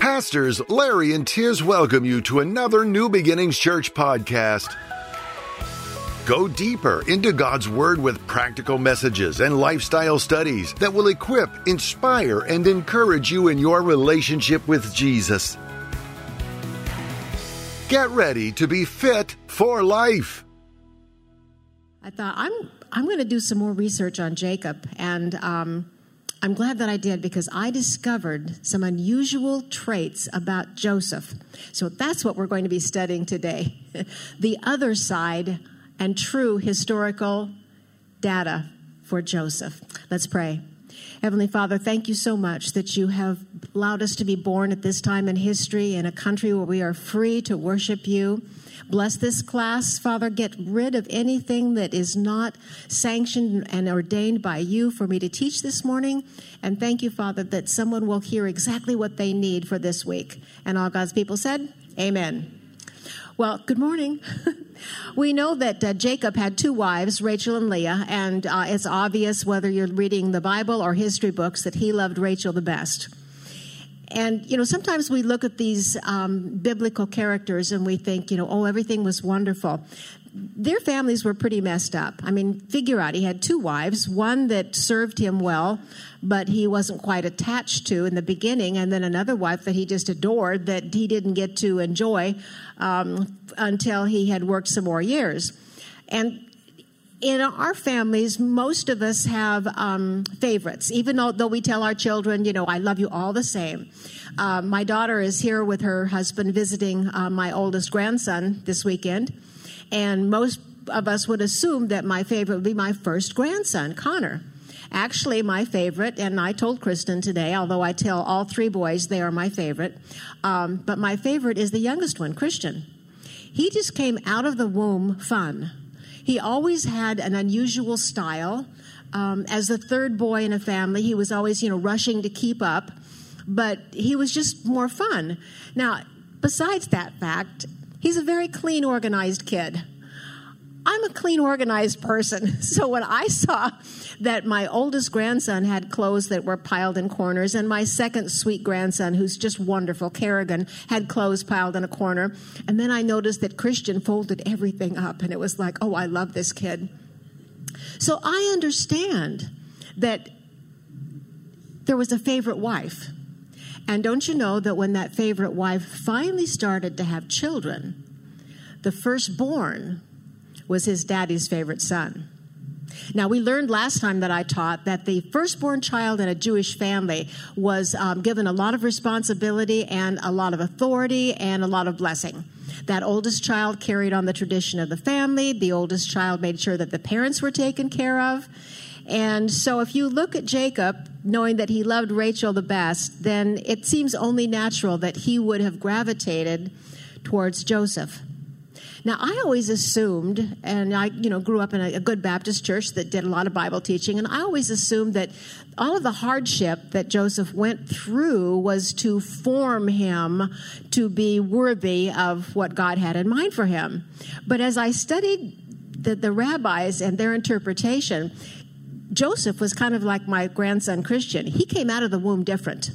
Pastors Larry and Tiz welcome you to another New Beginnings Church podcast. Go deeper into God's Word with practical messages and lifestyle studies that will equip, inspire, and encourage you in your relationship with Jesus. Get ready to be fit for life. I thought I'm I'm going to do some more research on Jacob, and um, I'm glad that I did because I discovered some unusual traits about Joseph. So that's what we're going to be studying today: the other side and true historical data for Joseph. Let's pray. Heavenly Father, thank you so much that you have allowed us to be born at this time in history in a country where we are free to worship you. Bless this class, Father. Get rid of anything that is not sanctioned and ordained by you for me to teach this morning. And thank you, Father, that someone will hear exactly what they need for this week. And all God's people said, Amen. Well, good morning. we know that uh, Jacob had two wives, Rachel and Leah, and uh, it's obvious whether you're reading the Bible or history books that he loved Rachel the best. And, you know, sometimes we look at these um, biblical characters and we think, you know, oh, everything was wonderful. Their families were pretty messed up. I mean, figure out, he had two wives, one that served him well, but he wasn't quite attached to in the beginning, and then another wife that he just adored that he didn't get to enjoy um, until he had worked some more years. And in our families, most of us have um, favorites, even though, we tell our children, you know, I love you all the same. Uh, my daughter is here with her husband visiting uh, my oldest grandson this weekend, and most of us would assume that my favorite would be my first grandson, Connor. Actually, my favorite, and I told Kristen today, although I tell all three boys they are my favorite, um, but my favorite is the youngest one, Christian. He just came out of the womb fun. He always had an unusual style. Um, as the third boy in a family, he was always, you know, rushing to keep up, but he was just more fun. Now, besides that fact, he's a very clean, organized kid. I'm a clean, organized person. So when I saw that my oldest grandson had clothes that were piled in corners, and my second sweet grandson, who's just wonderful, Kerrigan, had clothes piled in a corner, and then I noticed that Christian folded everything up, and it was like, oh, I love this kid. So I understand that there was a favorite wife. And don't you know that when that favorite wife finally started to have children, the firstborn was his daddy's favorite son. Now, we learned last time that I taught that the firstborn child in a Jewish family was um, given a lot of responsibility and a lot of authority and a lot of blessing. That oldest child carried on the tradition of the family. The oldest child made sure that the parents were taken care of. And so, if you look at Jacob, knowing that he loved Rachel the best, then it seems only natural that he would have gravitated towards Joseph. Now, I always assumed, and I, you know, grew up in a, a, good Baptist church that did a lot of Bible teaching, and I always assumed that all of the hardship that Joseph went through was to form him to be worthy of what God had in mind for him. But as I studied the, the rabbis and their interpretation, Joseph was kind of like my grandson Christian. He came out of the womb different.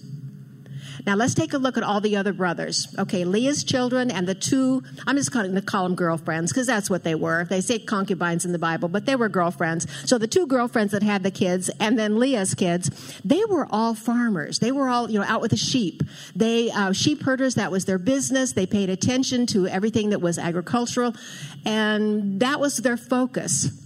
Now let's take a look at all the other brothers. Okay, Leah's children and the two, I'm just going to call them girlfriends because that's what they were. They say concubines in the Bible, but they were girlfriends. So the two girlfriends that had the kids and then Leah's kids, they were all farmers. They were all, you know, out with the sheep. They, uh, sheep herders, that was their business. They paid attention to everything that was agricultural and that was their focus.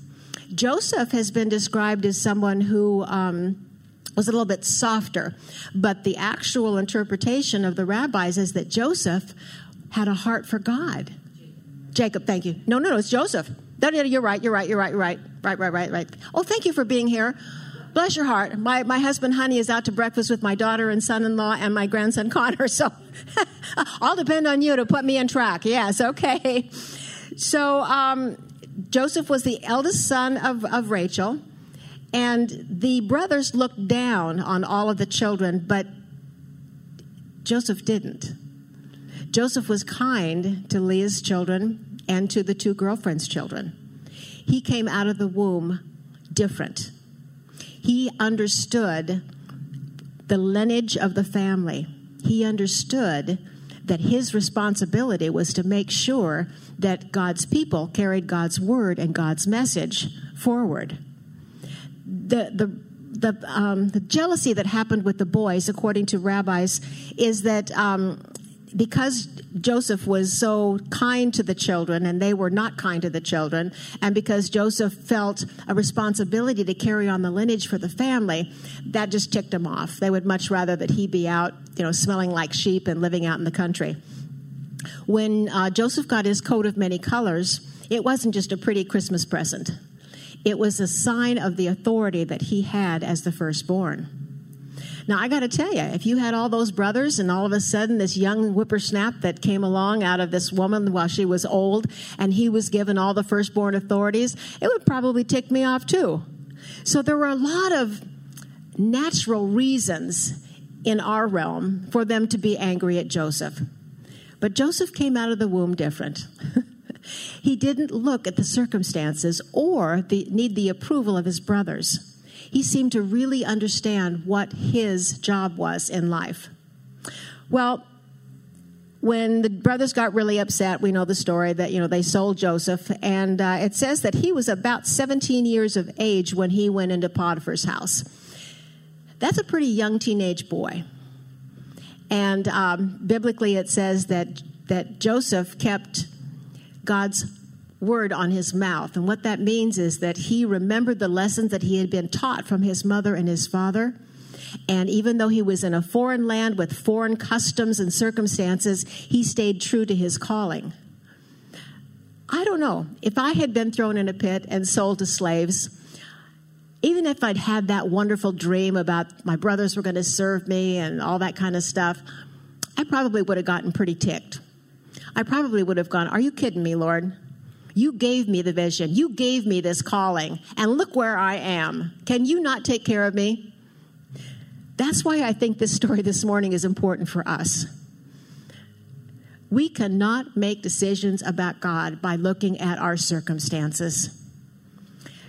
Joseph has been described as someone who, um, was a little bit softer. But the actual interpretation of the rabbis is that Joseph had a heart for God. Jacob, thank you. No, no, no, it's Joseph. No, no, you're right, you're right, you're right, you're right, right, right, right, right. Oh, thank you for being here. Bless your heart. My, my husband, Honey, is out to breakfast with my daughter and son in law and my grandson, Connor. So I'll depend on you to put me in track. Yes, okay. So um, Joseph was the eldest son of, of Rachel. And the brothers looked down on all of the children, but Joseph didn't. Joseph was kind to Leah's children and to the two girlfriends' children. He came out of the womb different. He understood the lineage of the family. he understood that his responsibility was to make sure that God's people carried God's word and God's message forward. The, the, the, um, the jealousy that happened with the boys, according to rabbis, is that um, because Joseph was so kind to the children and they were not kind to the children, and because Joseph felt a responsibility to carry on the lineage for the family, that just ticked them off. They would much rather that he be out, you know, smelling like sheep and living out in the country. When uh, Joseph got his coat of many colors, it wasn't just a pretty Christmas present. It was a sign of the authority that he had as the firstborn. Now, I got to tell you, if you had all those brothers and all of a sudden this young whippersnap that came along out of this woman while she was old and he was given all the firstborn authorities, it would probably tick me off too. So there were a lot of natural reasons in our realm for them to be angry at Joseph. But Joseph came out of the womb different. he didn't look at the circumstances or the, need the approval of his brothers he seemed to really understand what his job was in life. Well, when the brothers got really upset, we know the story that you know they sold Joseph, and uh, it says that he was about 17 years of age when he went into Potiphar's house. That's a pretty young teenage boy, and um, biblically it says that that Joseph kept God's word on his mouth. And what that means is that he remembered the lessons that he had been taught from his mother and his father. And even though he was in a foreign land with foreign customs and circumstances, he stayed true to his calling. I don't know. If I had been thrown in a pit and sold to slaves, even if I'd had that wonderful dream about my brothers were going to serve me and all that kind of stuff, I probably would have gotten pretty ticked. I probably would have gone, Are you kidding me, Lord? You gave me the vision. You gave me this calling. And look where I am. Can you not take care of me? That's why I think this story this morning is important for us. We cannot make decisions about God by looking at our circumstances.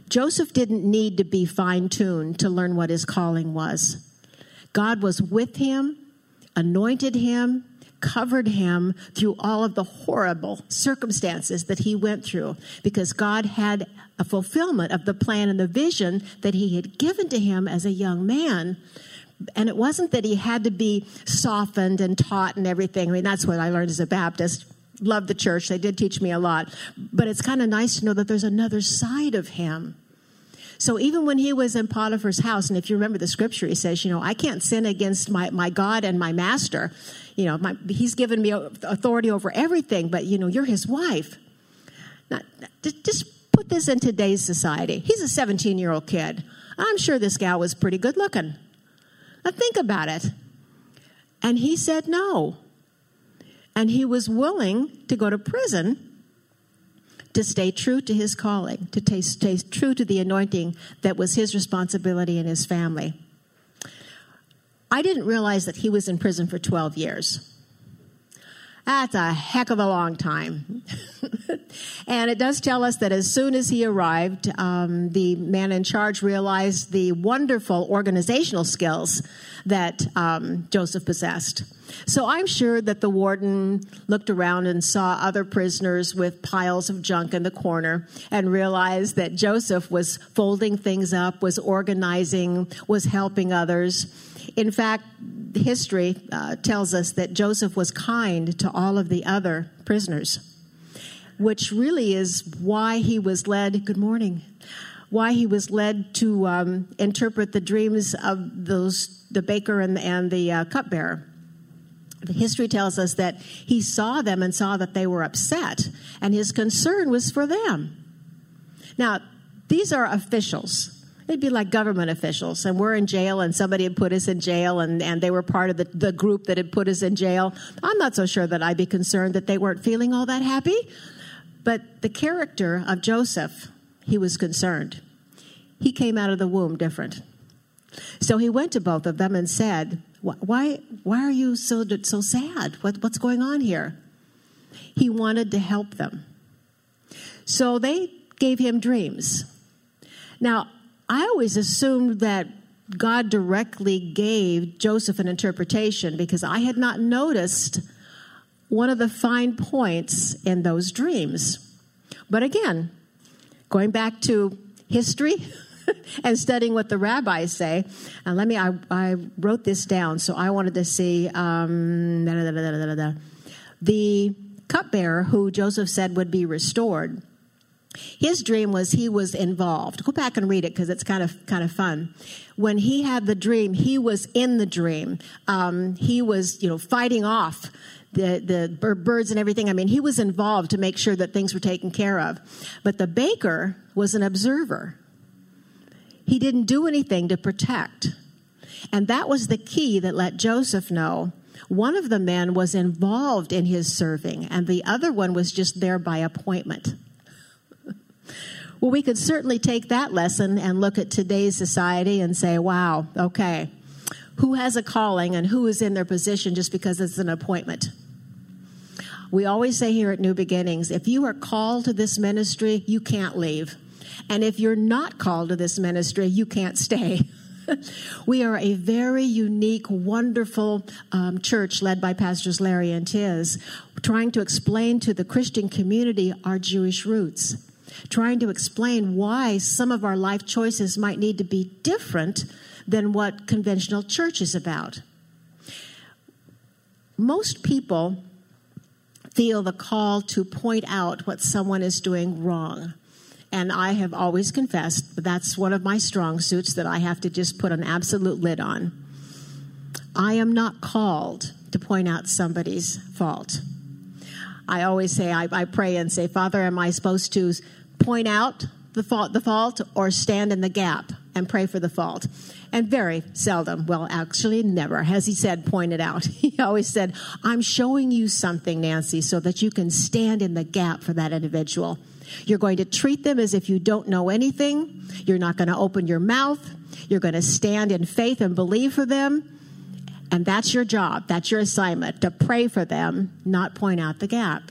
Joseph didn't need to be fine tuned to learn what his calling was. God was with him, anointed him, covered him through all of the horrible circumstances that he went through because God had a fulfillment of the plan and the vision that he had given to him as a young man. And it wasn't that he had to be softened and taught and everything. I mean, that's what I learned as a Baptist. Love the church. They did teach me a lot. But it's kind of nice to know that there's another side of him so even when he was in Potiphar's house, and if you remember the scripture, he says, you know, I can't sin against my, my God and my master. You know, my, he's given me authority over everything, but, you know, you're his wife. Now, just put this in today's society. He's a 17 year old kid. I'm sure this gal was pretty good looking. Now think about it. And he said no. And he was willing to go to prison to stay true to his calling, to stay true to the anointing that was his responsibility in his family. I didn't realize that he was in prison for 12 years. That's a heck of a long time. and it does tell us that as soon as he arrived, um, the man in charge realized the wonderful organizational skills that um, Joseph possessed. So I'm sure that the warden looked around and saw other prisoners with piles of junk in the corner and realized that Joseph was folding things up, was organizing, was helping others. In fact, history uh, tells us that Joseph was kind to all of the other prisoners, which really is why he was led. Good morning. Why he was led to um, interpret the dreams of those the baker and, and the uh, cupbearer. The history tells us that he saw them and saw that they were upset, and his concern was for them. Now, these are officials they'd be like government officials and we're in jail and somebody had put us in jail and, and they were part of the, the group that had put us in jail. I'm not so sure that i'd be concerned that they weren't feeling all that happy but the character of joseph he was concerned. He came out of the womb different. So he went to both of them and said why, why are you so, so sad? What, what's going on here? He wanted to help them. So they gave him dreams. Now I always assumed that God directly gave Joseph an interpretation because I had not noticed one of the fine points in those dreams. But again, going back to history and studying what the rabbis say, and let me, I, I wrote this down, so I wanted to see um, the cupbearer who Joseph said would be restored his dream was he was involved. Go back and read it because it's kind of kind of fun. When he had the dream, he was in the dream. Um, he was, you know, fighting off the the birds and everything. I mean, he was involved to make sure that things were taken care of. But the baker was an observer. He didn't do anything to protect, and that was the key that let Joseph know. One of the men was involved in his serving, and the other one was just there by appointment. Well, we could certainly take that lesson and look at today's society and say, wow, okay, who has a calling and who is in their position just because it's an appointment? We always say here at New Beginnings if you are called to this ministry, you can't leave. And if you're not called to this ministry, you can't stay. we are a very unique, wonderful um, church led by Pastors Larry and Tiz, trying to explain to the Christian community our Jewish roots trying to explain why some of our life choices might need to be different than what conventional church is about. Most people feel the call to point out what someone is doing wrong. And I have always confessed that that's one of my strong suits that I have to just put an absolute lid on. I am not called to point out somebody's fault. I always say, I, I pray and say, Father, am I supposed to point out the fault, the fault or stand in the gap and pray for the fault. And very seldom, well, actually never, has he said, point it out. He always said, I'm showing you something, Nancy, so that you can stand in the gap for that individual. You're going to treat them as if you don't know anything. You're not going to open your mouth. You're going to stand in faith and believe for them. And that's your job. That's your assignment to pray for them, not point out the gap.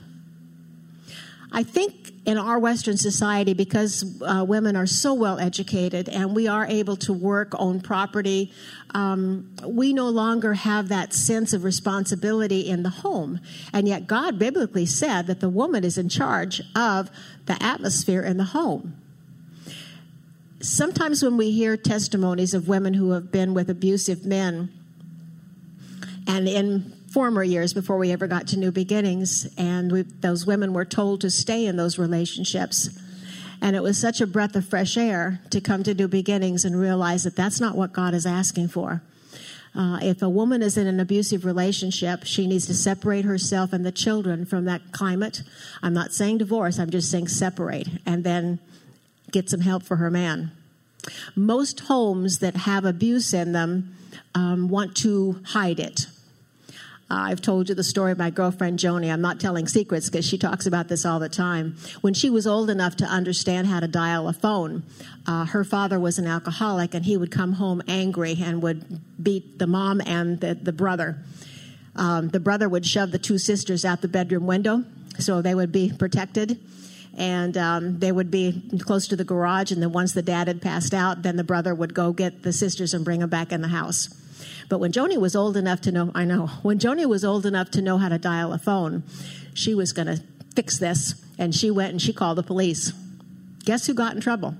I think in our Western society, because uh, women are so well educated and we are able to work, own property, um, we no longer have that sense of responsibility in the home. And yet, God biblically said that the woman is in charge of the atmosphere in the home. Sometimes, when we hear testimonies of women who have been with abusive men, and in former years before we ever got to New Beginnings. And we, those women were told to stay in those relationships. And it was such a breath of fresh air to come to New Beginnings and realize that that's not what God is asking for. Uh, if a woman is in an abusive relationship, she needs to separate herself and the children from that climate. I'm not saying divorce, I'm just saying separate and then get some help for her man. Most homes that have abuse in them um, want to hide it. Uh, I've told you the story of my girlfriend Joni. I'm not telling secrets because she talks about this all the time. When she was old enough to understand how to dial a phone, uh, her father was an alcoholic and he would come home angry and would beat the mom and the, the brother. Um, the brother would shove the two sisters out the bedroom window so they would be protected and um, they would be close to the garage. And then once the dad had passed out, then the brother would go get the sisters and bring them back in the house. But when Joni was old enough to know, I know, when Joni was old enough to know how to dial a phone, she was going to fix this. And she went and she called the police. Guess who got in trouble?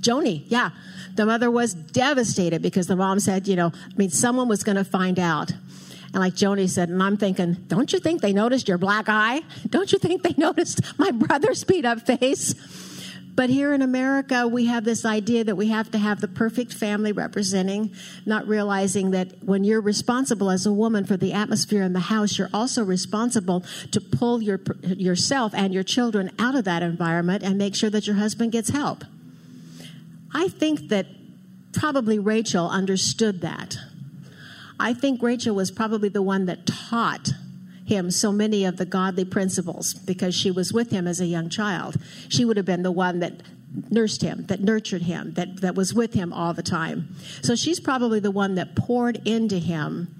Joni, yeah. The mother was devastated because the mom said, you know, I mean, someone was going to find out. And like Joni said, and I'm thinking, don't you think they noticed your black eye? Don't you think they noticed my brother's beat up face? But here in America, we have this idea that we have to have the perfect family representing, not realizing that when you're responsible as a woman for the atmosphere in the house, you're also responsible to pull your, yourself and your children out of that environment and make sure that your husband gets help. I think that probably Rachel understood that. I think Rachel was probably the one that taught him so many of the godly principles because she was with him as a young child. She would have been the one that nursed him, that nurtured him, that, that was with him all the time. So she's probably the one that poured into him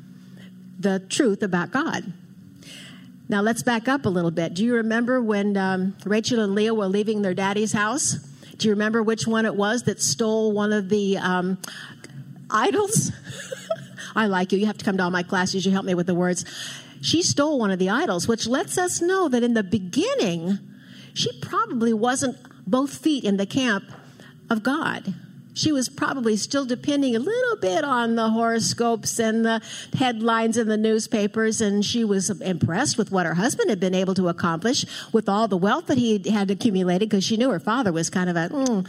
the truth about God. Now let's back up a little bit. Do you remember when um, Rachel and Leah were leaving their daddy's house? Do you remember which one it was that stole one of the um, idols. I like you. You have to come to all my classes. You help me with the words. She stole one of the idols, which lets us know that in the beginning, she probably wasn't both feet in the camp of God. She was probably still depending a little bit on the horoscopes and the headlines in the newspapers, and she was impressed with what her husband had been able to accomplish with all the wealth that he had accumulated because she knew her father was kind of a mm,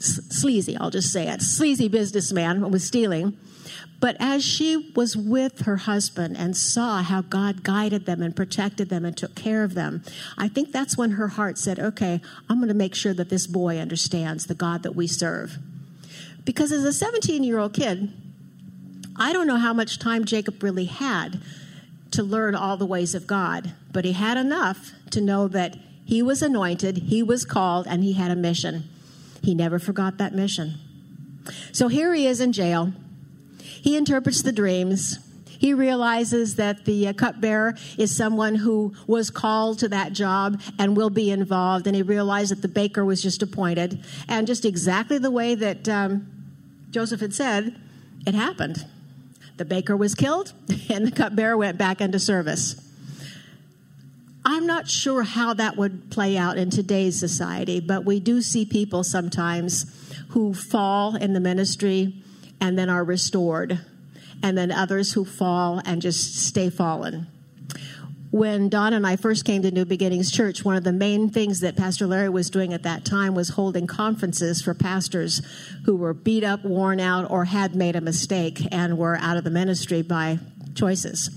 sleazy, I'll just say it, sleazy businessman with stealing. But as she was with her husband and saw how God guided them and protected them and took care of them, I think that's when her heart said, okay, I'm going to make sure that this boy understands the God that we serve. Because as a 17 year old kid, I don't know how much time Jacob really had to learn all the ways of God, but he had enough to know that he was anointed, he was called, and he had a mission. He never forgot that mission. So here he is in jail. He interprets the dreams. He realizes that the uh, cupbearer is someone who was called to that job and will be involved. And he realized that the baker was just appointed. And just exactly the way that um, Joseph had said, it happened. The baker was killed, and the cupbearer went back into service. I'm not sure how that would play out in today's society, but we do see people sometimes who fall in the ministry and then are restored, and then others who fall and just stay fallen. When Don and I first came to New Beginnings Church, one of the main things that Pastor Larry was doing at that time was holding conferences for pastors who were beat up, worn out, or had made a mistake and were out of the ministry by choices.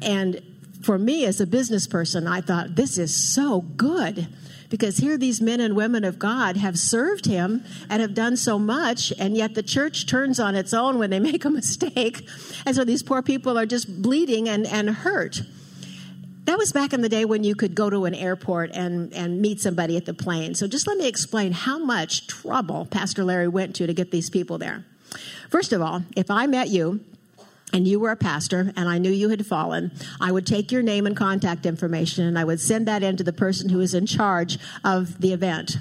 And for me as a business person, I thought, this is so good because here these men and women of God have served him and have done so much, and yet the church turns on its own when they make a mistake. And so these poor people are just bleeding and, and hurt. That was back in the day when you could go to an airport and, and meet somebody at the plane. So just let me explain how much trouble Pastor Larry went to to get these people there. First of all, if I met you and you were a pastor and I knew you had fallen, I would take your name and contact information and I would send that in to the person who is in charge of the event.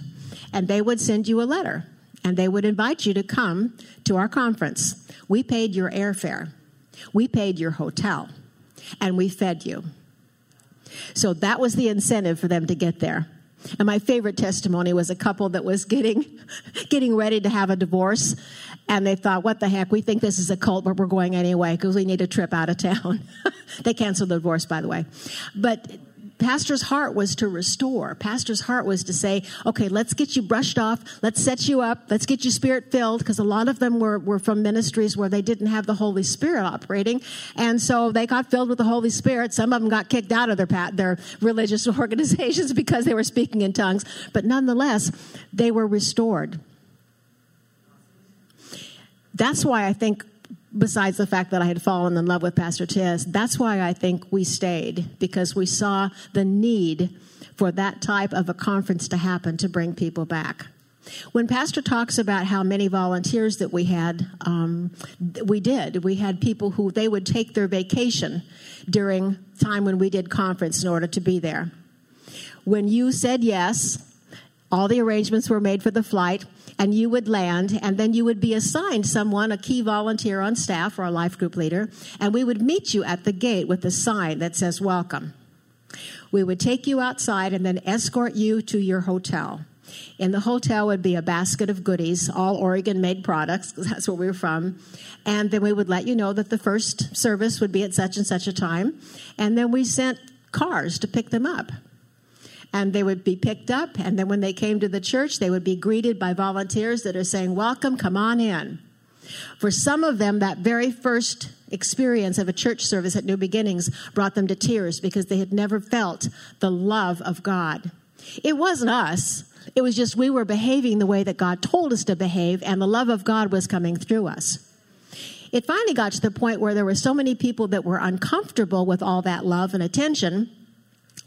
And they would send you a letter and they would invite you to come to our conference. We paid your airfare, we paid your hotel, and we fed you. So that was the incentive for them to get there. And my favorite testimony was a couple that was getting getting ready to have a divorce and they thought, what the heck, we think this is a cult, but we're going anyway because we need a trip out of town. they canceled the divorce, by the way. But pastor's heart was to restore. Pastor's heart was to say, okay, let's get you brushed off. Let's set you up. Let's get you spirit filled because a lot of them were, were from ministries where they didn't have the Holy Spirit operating. And so they got filled with the Holy Spirit. Some of them got kicked out of their, pat, their religious organizations because they were speaking in tongues. But nonetheless, they were restored. That's why I think besides the fact that I had fallen in love with Pastor Tiz, that's why I think we stayed because we saw the need for that type of a conference to happen to bring people back. When Pastor talks about how many volunteers that we had, um, we did. We had people who they would take their vacation during time when we did conference in order to be there. When you said yes, all the arrangements were made for the flight and you would land, and then you would be assigned someone, a key volunteer on staff or a life group leader, and we would meet you at the gate with a sign that says welcome. We would take you outside and then escort you to your hotel. In the hotel would be a basket of goodies, all Oregon made products, because that's where we were from. And then we would let you know that the first service would be at such and such a time. And then we sent cars to pick them up and they would be picked up. And then when they came to the church, they would be greeted by volunteers that are saying, Welcome, come on in. For some of them, that very first experience of a church service at New Beginnings brought them to tears because they had never felt the love of God. It wasn't us. It was just we were behaving the way that God told us to behave, and the love of God was coming through us. It finally got to the point where there were so many people that were uncomfortable with all that love and attention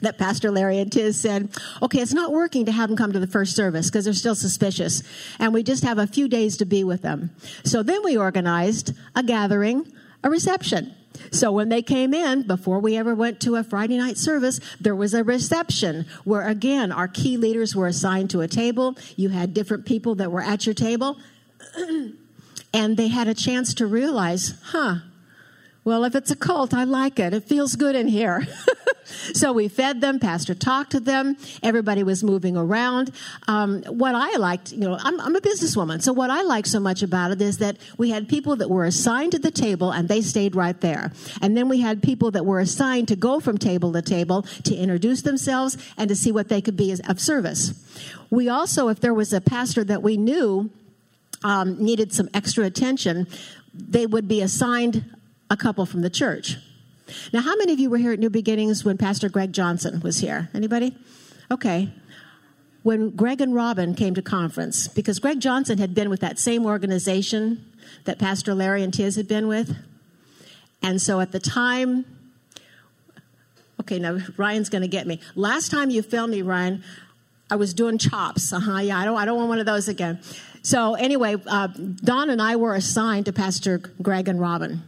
that Pastor Larry and Tiz said, okay, it's not working to have them come to the first service because they're still suspicious. And we just have a few days to be with them. So then we organized a gathering, a reception. So when they came in, before we ever went to a Friday night service, there was a reception where again, our key leaders were assigned to a table. You had different people that were at your table. And they had a chance to realize, huh, well, if it's a cult, I like it. It feels good in here. so we fed them. Pastor talked to them. Everybody was moving around. Um, what I liked, you know, I'm, I'm a businesswoman. So what I liked so much about it is that we had people that were assigned to the table and they stayed right there. And then we had people that were assigned to go from table to table to introduce themselves and to see what they could be of service. We also, if there was a pastor that we knew um, needed some extra attention, they would be assigned a couple from the church. Now, how many of you were here at New Beginnings when Pastor Greg Johnson was here? Anybody? Okay. When Greg and Robin came to conference, because Greg Johnson had been with that same organization that Pastor Larry and Tiz had been with. And so at the time, okay, now Ryan's going to get me. Last time you filmed me, Ryan, I was doing chops. Uh huh. Yeah, I don't. I don't want one of those again. So anyway, uh, Don and I were assigned to Pastor Greg and Robin.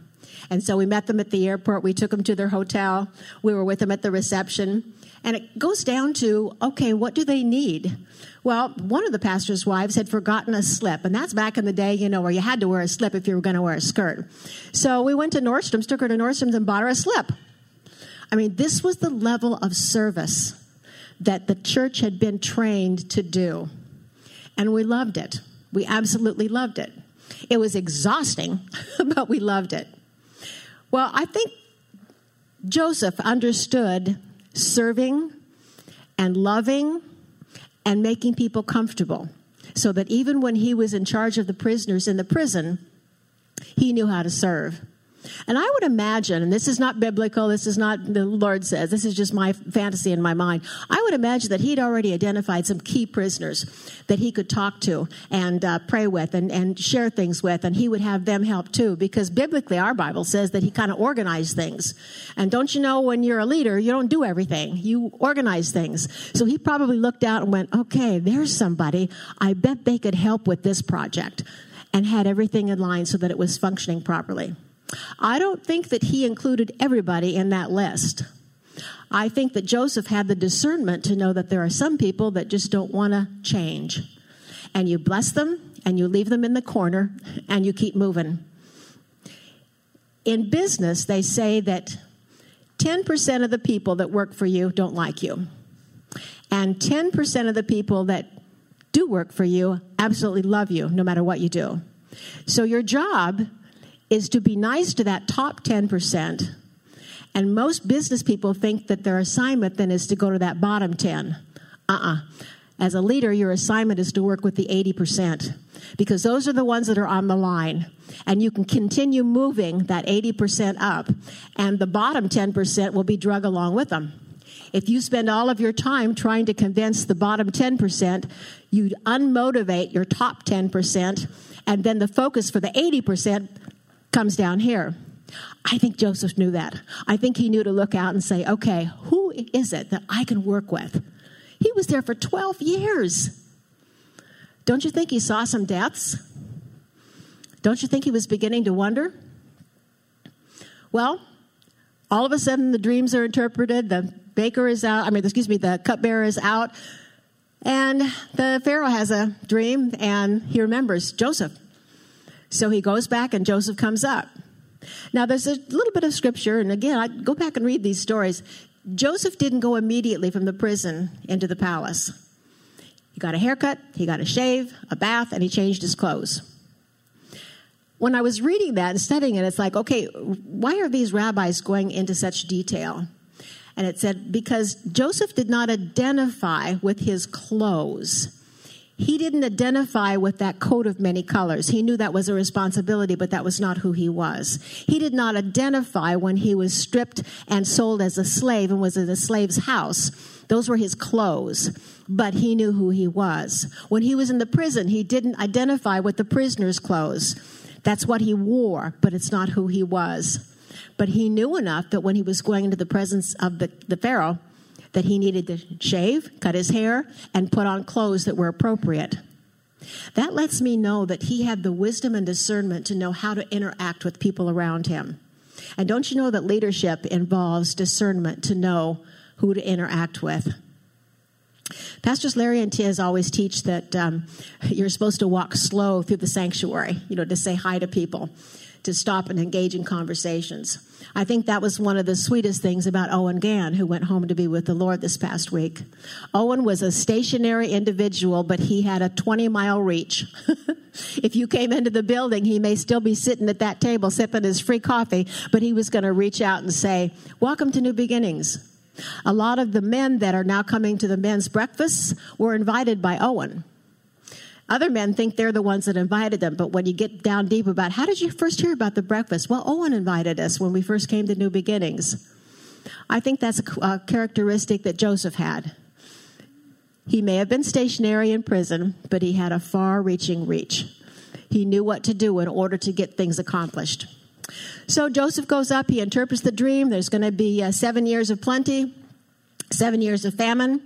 And so we met them at the airport. We took them to their hotel. We were with them at the reception. And it goes down to okay, what do they need? Well, one of the pastor's wives had forgotten a slip, and that's back in the day, you know, where you had to wear a slip if you were going to wear a skirt. So we went to Nordstrom's, took her to Nordstrom's, and bought her a slip. I mean, this was the level of service that the church had been trained to do. And we loved it. We absolutely loved it. It was exhausting, but we loved it. Well, I think Joseph understood serving and loving and making people comfortable so that even when he was in charge of the prisoners in the prison, he knew how to serve. And I would imagine, and this is not biblical, this is not the Lord says, this is just my fantasy in my mind. I would imagine that he'd already identified some key prisoners that he could talk to and uh, pray with and, and share things with, and he would have them help too, because biblically our Bible says that he kind of organized things. And don't you know, when you're a leader, you don't do everything, you organize things. So he probably looked out and went, okay, there's somebody. I bet they could help with this project, and had everything in line so that it was functioning properly. I don't think that he included everybody in that list. I think that Joseph had the discernment to know that there are some people that just don't want to change. And you bless them and you leave them in the corner and you keep moving. In business, they say that 10% of the people that work for you don't like you. And 10% of the people that do work for you absolutely love you no matter what you do. So your job is to be nice to that top 10%. And most business people think that their assignment then is to go to that bottom 10. Uh uh-uh. uh As a leader, your assignment is to work with the 80% because those are the ones that are on the line. And you can continue moving that 80% up, and the bottom 10% will be drug along with them. If you spend all of your time trying to convince the bottom 10%, you unmotivate your top 10%, and then the focus for the 80% comes down here. I think Joseph knew that. I think he knew to look out and say, okay, who is it that I can work with? He was there for 12 years. Don't you think he saw some deaths? Don't you think he was beginning to wonder? Well, all of a sudden the dreams are interpreted, the baker is out, I mean, excuse me, the cupbearer is out, and the Pharaoh has a dream and he remembers Joseph. So he goes back and Joseph comes up. Now, there's a little bit of scripture, and again, I go back and read these stories. Joseph didn't go immediately from the prison into the palace. He got a haircut, he got a shave, a bath, and he changed his clothes. When I was reading that and studying it, it's like, okay, why are these rabbis going into such detail? And it said, because Joseph did not identify with his clothes he didn't identify with that coat of many colors. He knew that was a responsibility, but that was not who he was. He did not identify when he was stripped and sold as a slave and was in a slave's house. Those were his clothes, but he knew who he was. When he was in the prison, he didn't identify with the prisoner's clothes. That's what he wore, but it's not who he was. But he knew enough that when he was going into the presence of the, the Pharaoh, that he needed to shave, cut his hair, and put on clothes that were appropriate. That lets me know that he had the wisdom and discernment to know how to interact with people around him. And don't you know that leadership involves discernment to know who to interact with? Pastors Larry and Tiz always teach that um, you're supposed to walk slow through the sanctuary, you know, to say hi to people, to stop and engage in conversations. I think that was one of the sweetest things about Owen Gann, who went home to be with the Lord this past week. Owen was a stationary individual, but he had a 20 mile reach. if you came into the building, he may still be sitting at that table sipping his free coffee, but he was going to reach out and say, Welcome to New Beginnings. A lot of the men that are now coming to the men's breakfasts were invited by Owen. Other men think they're the ones that invited them, but when you get down deep about how did you first hear about the breakfast? Well, Owen invited us when we first came to New Beginnings. I think that's a, characteristic that Joseph had. He may have been stationary in prison, but he had a far reaching reach. He knew what to do in order to get things accomplished. So Joseph goes up, he interprets the dream. There's going to be uh, seven years of plenty, seven years of famine.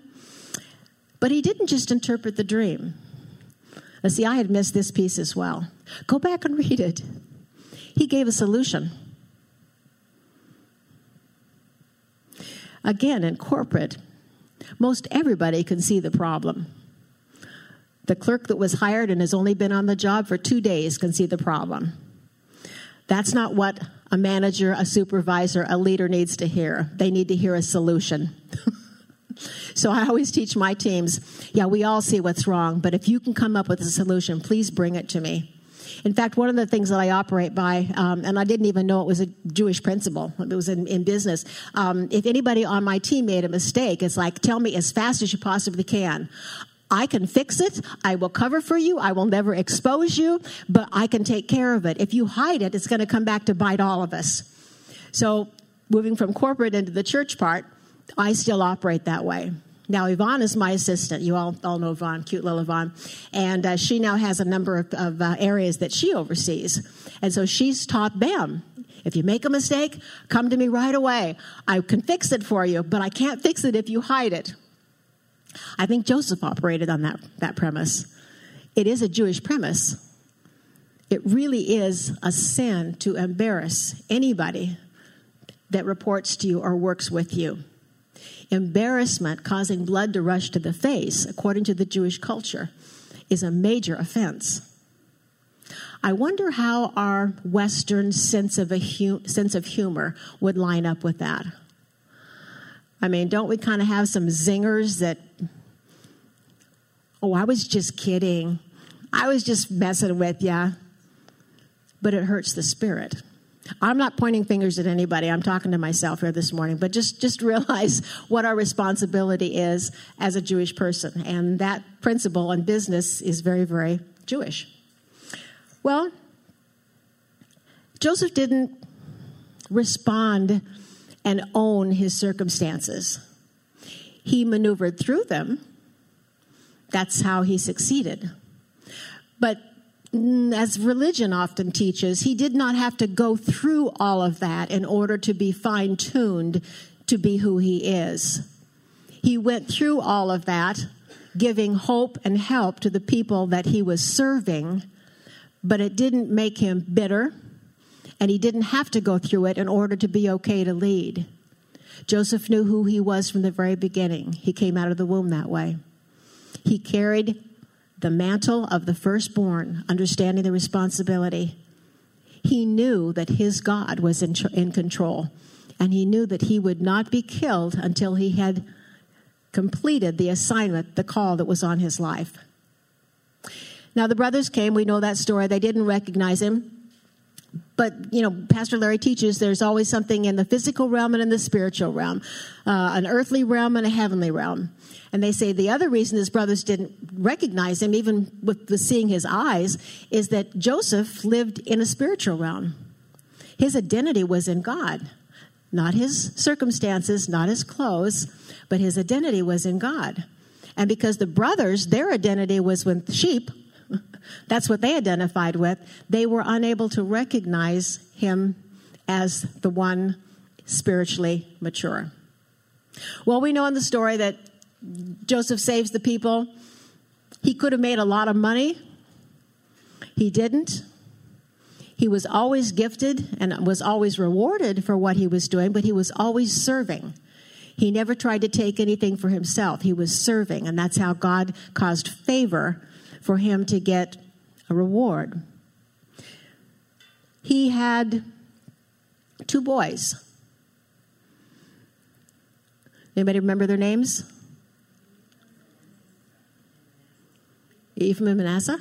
But he didn't just interpret the dream. See, I had missed this piece as well. Go back and read it. He gave a solution. Again, in corporate, most everybody can see the problem. The clerk that was hired and has only been on the job for two days can see the problem. That's not what a manager, a supervisor, a leader needs to hear. They need to hear a solution. so I always teach my teams yeah, we all see what's wrong, but if you can come up with a solution, please bring it to me. In fact, one of the things that I operate by, um, and I didn't even know it was a Jewish principle, it was in, in business. Um, if anybody on my team made a mistake, it's like, tell me as fast as you possibly can. I can fix it. I will cover for you. I will never expose you, but I can take care of it. If you hide it, it's going to come back to bite all of us. So, moving from corporate into the church part, I still operate that way. Now, Yvonne is my assistant. You all, all know Yvonne, cute little Yvonne. And uh, she now has a number of, of uh, areas that she oversees. And so she's taught them if you make a mistake, come to me right away. I can fix it for you, but I can't fix it if you hide it. I think Joseph operated on that, that premise. It is a Jewish premise. It really is a sin to embarrass anybody that reports to you or works with you. Embarrassment causing blood to rush to the face, according to the Jewish culture, is a major offense. I wonder how our Western sense of, a hu- sense of humor would line up with that. I mean, don't we kind of have some zingers that, oh, I was just kidding. I was just messing with you. But it hurts the spirit. I'm not pointing fingers at anybody. I'm talking to myself here this morning, but just just realize what our responsibility is as a Jewish person, and that principle in business is very very Jewish. Well, Joseph didn't respond and own his circumstances. He maneuvered through them. That's how he succeeded. But Mm, as religion often teaches, he did not have to go through all of that in order to be fine tuned to be who he is. He went through all of that, giving hope and help to the people that he was serving, but it didn't make him bitter and he didn't have to go through it in order to be okay to lead. Joseph knew who he was from the very beginning. He came out of the womb that way. He carried the mantle of the firstborn, understanding the responsibility. He knew that his God was in, in control, and he knew that he would not be killed until he had completed the assignment, the call that was on his life. Now, the brothers came. We know that story. They didn't recognize him but you know pastor larry teaches there's always something in the physical realm and in the spiritual realm uh, an earthly realm and a heavenly realm. And they say the other reason his brothers didn't recognize him even with the seeing his eyes is that joseph lived in a spiritual realm. His identity was in god. Not his circumstances not his clothes but his identity was in god. And because the brothers their identity was with sheep that's what they identified with. They were unable to recognize him as the one spiritually mature. Well, we know in the story that Joseph saves the people. He could have made a lot of money. He didn't. He was always gifted and was always rewarded for what he was doing, but he was always serving. He never tried to take anything for himself. He was serving, and that's how God caused favor for him to get a reward. He had two boys. Anybody remember their names? Ephraim and Manasseh?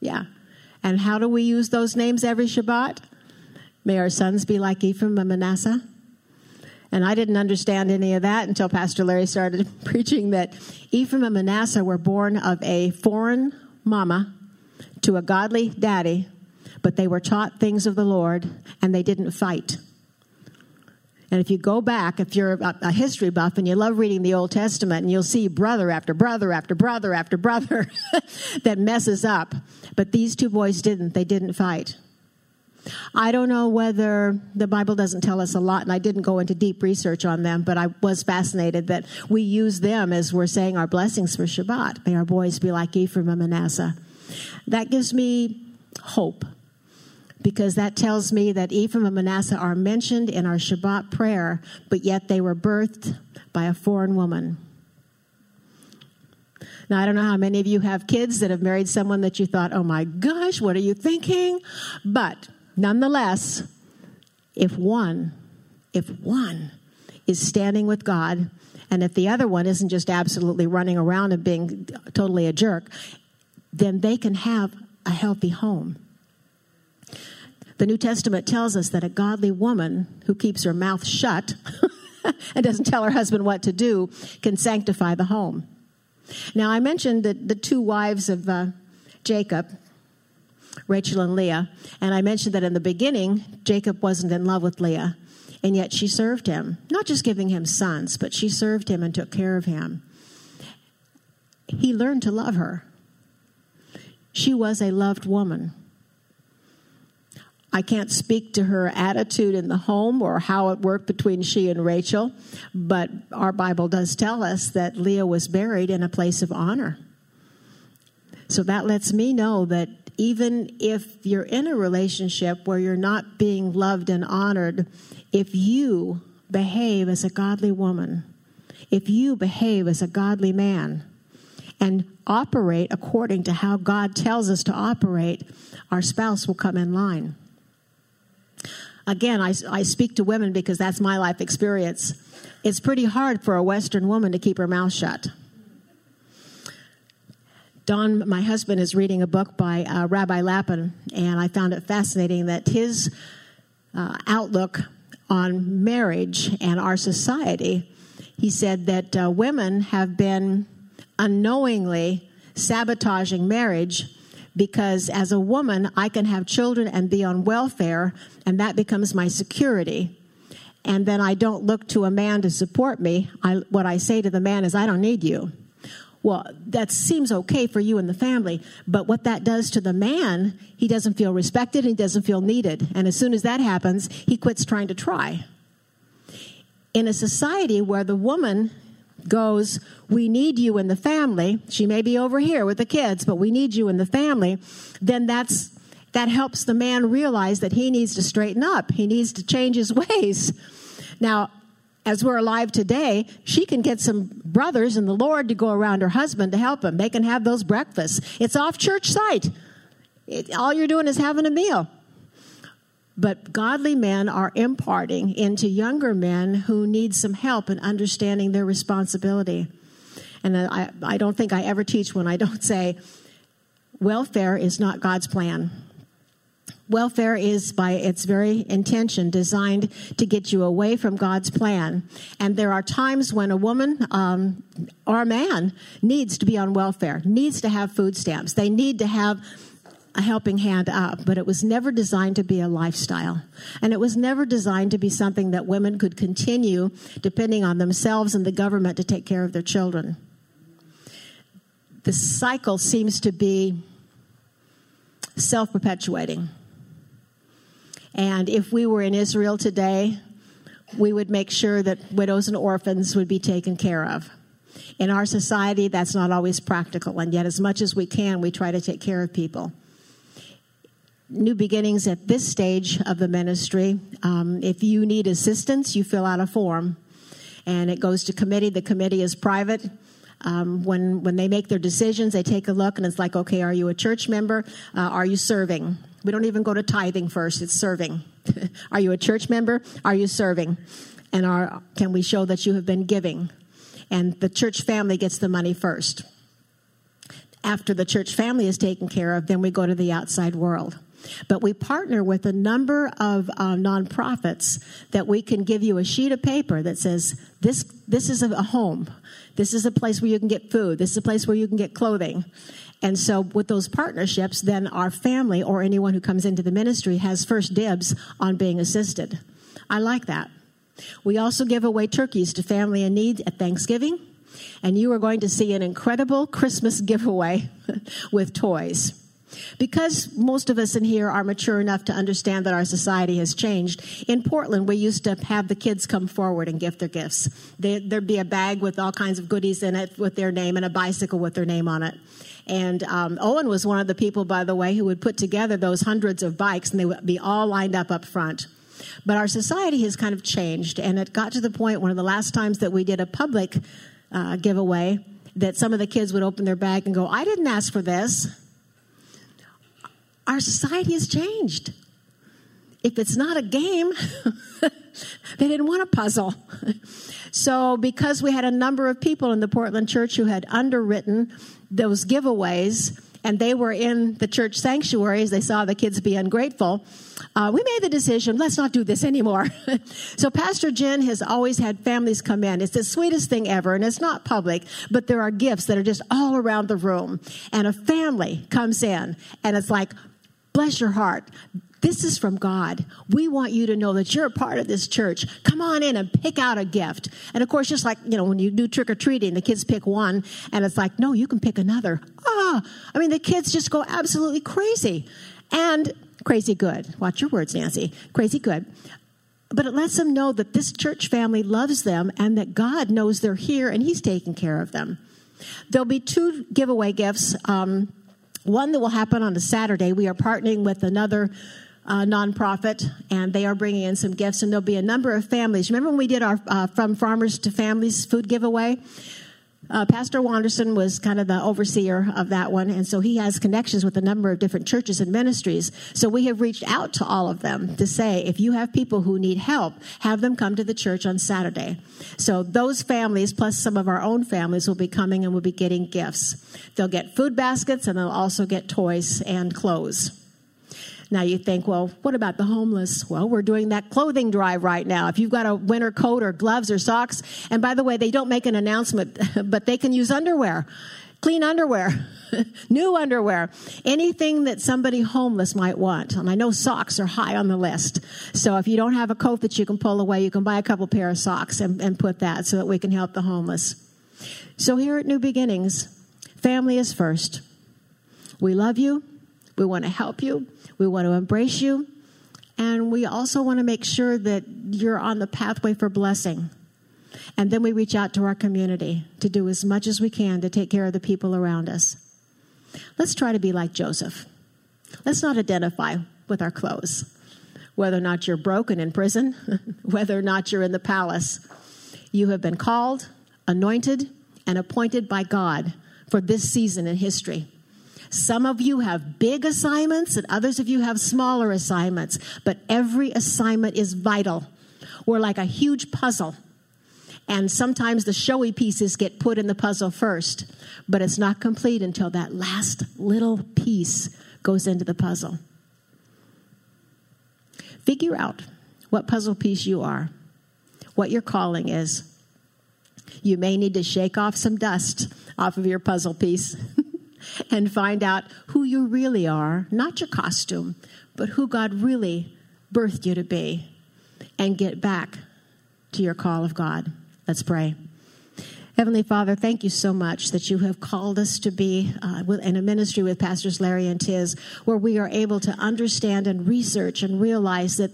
Yeah. And how do we use those names every Shabbat? May our sons be like Ephraim and Manasseh. And I didn't understand any of that until Pastor Larry started preaching that Ephraim and Manasseh were born of a foreign mama to a godly daddy, but they were taught things of the Lord and they didn't fight. And if you go back, if you're a, history buff and you love reading the Old Testament, and you'll see brother after brother after brother after brother that messes up. But these two boys didn't. They didn't fight. I don't know whether the Bible doesn't tell us a lot, and I didn't go into deep research on them, but I was fascinated that we use them as we're saying our blessings for Shabbat. May our boys be like Ephraim and Manasseh. That gives me hope because that tells me that Ephraim and Manasseh are mentioned in our Shabbat prayer, but yet they were birthed by a foreign woman. Now, I don't know how many of you have kids that have married someone that you thought, oh my gosh, what are you thinking? But nonetheless, if one, if one is standing with God, and if the other one isn't just absolutely running around and being totally a jerk, then they can have a healthy home. The New Testament tells us that a godly woman who keeps her mouth shut and doesn't tell her husband what to do can sanctify the home. Now, I mentioned that the two wives of uh, Jacob, Rachel and Leah, and I mentioned that in the beginning, Jacob wasn't in love with Leah, and yet she served him, not just giving him sons, but she served him and took care of him. He learned to love her. She was a loved woman. I can't speak to her attitude in the home or how it worked between she and Rachel, but our Bible does tell us that Leah was buried in a place of honor. So that lets me know that even if you're in a relationship where you're not being loved and honored, if you behave as a godly woman, if you behave as a godly man, and operate according to how God tells us to operate, our spouse will come in line. Again, I, I speak to women because that's my life experience. It's pretty hard for a Western woman to keep her mouth shut. Don, my husband, is reading a book by uh, Rabbi Lapin, and I found it fascinating that his uh, outlook on marriage and our society, he said that uh, women have been unknowingly sabotaging marriage because as a woman, I can have children and be on welfare, and that becomes my security. And then I don't look to a man to support me. I, what I say to the man is, I don't need you. Well, that seems okay for you and the family, but what that does to the man, he doesn't feel respected and he doesn't feel needed. And as soon as that happens, he quits trying to try. In a society where the woman goes, We need you in the family. She may be over here with the kids, but we need you in the family. Then that's that helps the man realize that he needs to straighten up. He needs to change his ways. Now, as we're alive today, she can get some brothers in the Lord to go around her husband to help him. They can have those breakfasts. It's off church site. It, all you're doing is having a meal. But godly men are imparting into younger men who need some help in understanding their responsibility. And I, I don't think I ever teach when I don't say, welfare is not God's plan. Welfare is, by its very intention, designed to get you away from God's plan. And there are times when a woman um, or a man needs to be on welfare, needs to have food stamps. They need to have a helping hand up, but it was never designed to be a lifestyle. And it was never designed to be something that women could continue depending on themselves and the government to take care of their children. The cycle seems to be self perpetuating. And if we were in Israel today, we would make sure that widows and orphans would be taken care of. In our society, that's not always practical, and yet, as much as we can, we try to take care of people new beginnings at this stage of the ministry. Um, if you need assistance, you fill out a form. and it goes to committee. The committee is private. Um, when when they make their decisions, they take a look and it's like, okay, are you a church member? Uh, are you serving? We don't even go to tithing first; it's serving. are you a church member? Are you serving? And are can we show that you have been giving? And the church family gets the money first. After the church family is taken care of, then we go to the outside world. But we partner with a number of uh, nonprofits that we can give you a sheet of paper that says this this is a home, this is a place where you can get food, this is a place where you can get clothing. And so, with those partnerships, then our family or anyone who comes into the ministry has first dibs on being assisted. I like that. We also give away turkeys to family in need at Thanksgiving, and you are going to see an incredible Christmas giveaway with toys. Because most of us in here are mature enough to understand that our society has changed, in Portland, we used to have the kids come forward and give their gifts. There'd be a bag with all kinds of goodies in it with their name and a bicycle with their name on it. And um, Owen was one of the people, by the way, who would put together those hundreds of bikes and they would be all lined up up front. But our society has kind of changed, and it got to the point one of the last times that we did a public uh, giveaway that some of the kids would open their bag and go, I didn't ask for this our society has changed. If it's not a game, they didn't want a puzzle. so, because we had a number of people in the Portland church who had underwritten those giveaways, and they were in the church sanctuaries. they saw the kids be ungrateful, uh, we made the decision let's not do this anymore. so, Pastor Jen has always had families come in. It's the sweetest thing ever, and it's not public, but there are gifts that are just all around the room. And a family comes in, and it's like, Bless your heart. This is from God. We want you to know that you're a part of this church. Come on in and pick out a gift. And of course, just like, you know, when you do trick or treating, the kids pick one and it's like, no, you can pick another. Ah, I mean, the kids just go absolutely crazy. And crazy good. Watch your words, Nancy. Crazy good. But it lets them know that this church family loves them and that God knows they're here and He's taking care of them. There'll be two giveaway gifts. Um, one that will happen on a Saturday. We are partnering with another uh, nonprofit, and they are bringing in some gifts, and there'll be a number of families. Remember when we did our uh, From Farmers to Families food giveaway? Uh, Pastor Wanderson was kind of the overseer of that one, and so he has connections with a number of different churches and ministries. So we have reached out to all of them to say, if you have people who need help, have them come to the church on Saturday. So those families, plus some of our own families, will be coming and will be getting gifts. They'll get food baskets and they'll also get toys and clothes. Now you think, well, what about the homeless? Well, we're doing that clothing drive right now. If you've got a winter coat or gloves or socks, and by the way, they don't make an announcement, but they can use underwear, clean underwear, new underwear, anything that somebody homeless might want. And I know socks are high on the list. So if you don't have a coat that you can pull away, you can buy a couple pair of socks and, and put that so that we can help the homeless. So here at New Beginnings, family is first. We love you. We want to help you. We want to embrace you. And we also want to make sure that you're on the pathway for blessing. And then we reach out to our community to do as much as we can to take care of the people around us. Let's try to be like Joseph. Let's not identify with our clothes, whether or not you're broken in prison, whether or not you're in the palace. You have been called, anointed, and appointed by God for this season in history. Some of you have big assignments, and others of you have smaller assignments, but every assignment is vital. We're like a huge puzzle. And sometimes the showy pieces get put in the puzzle first, but it's not complete until that last little piece goes into the puzzle. Figure out what puzzle piece you are, what your calling is. You may need to shake off some dust off of your puzzle piece. and find out who you really are, not your costume, but who God really birthed you to be, and get back to your call of God. Let's pray. Heavenly Father, thank you so much that you have called us to be uh, in a ministry with Pastors Larry and Tiz, where we are able to understand and research and realize that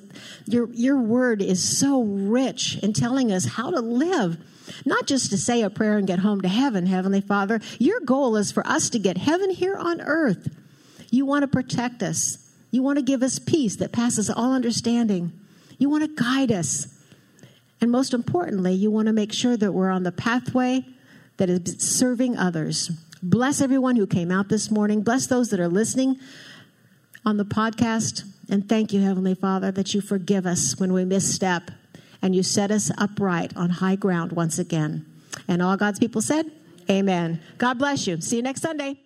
your, your word is so rich in telling us how to live not just to say a prayer and get home to heaven, Heavenly Father. Your goal is for us to get heaven here on earth. You want to protect us. You want to give us peace that passes all understanding. You want to guide us. And most importantly, you want to make sure that we're on the pathway that is serving others. Bless everyone who came out this morning. Bless those that are listening on the podcast. And thank you, Heavenly Father, that you forgive us when we misstep and you set us upright on high ground once again. And all God's people said, Amen. God bless you. See you next Sunday.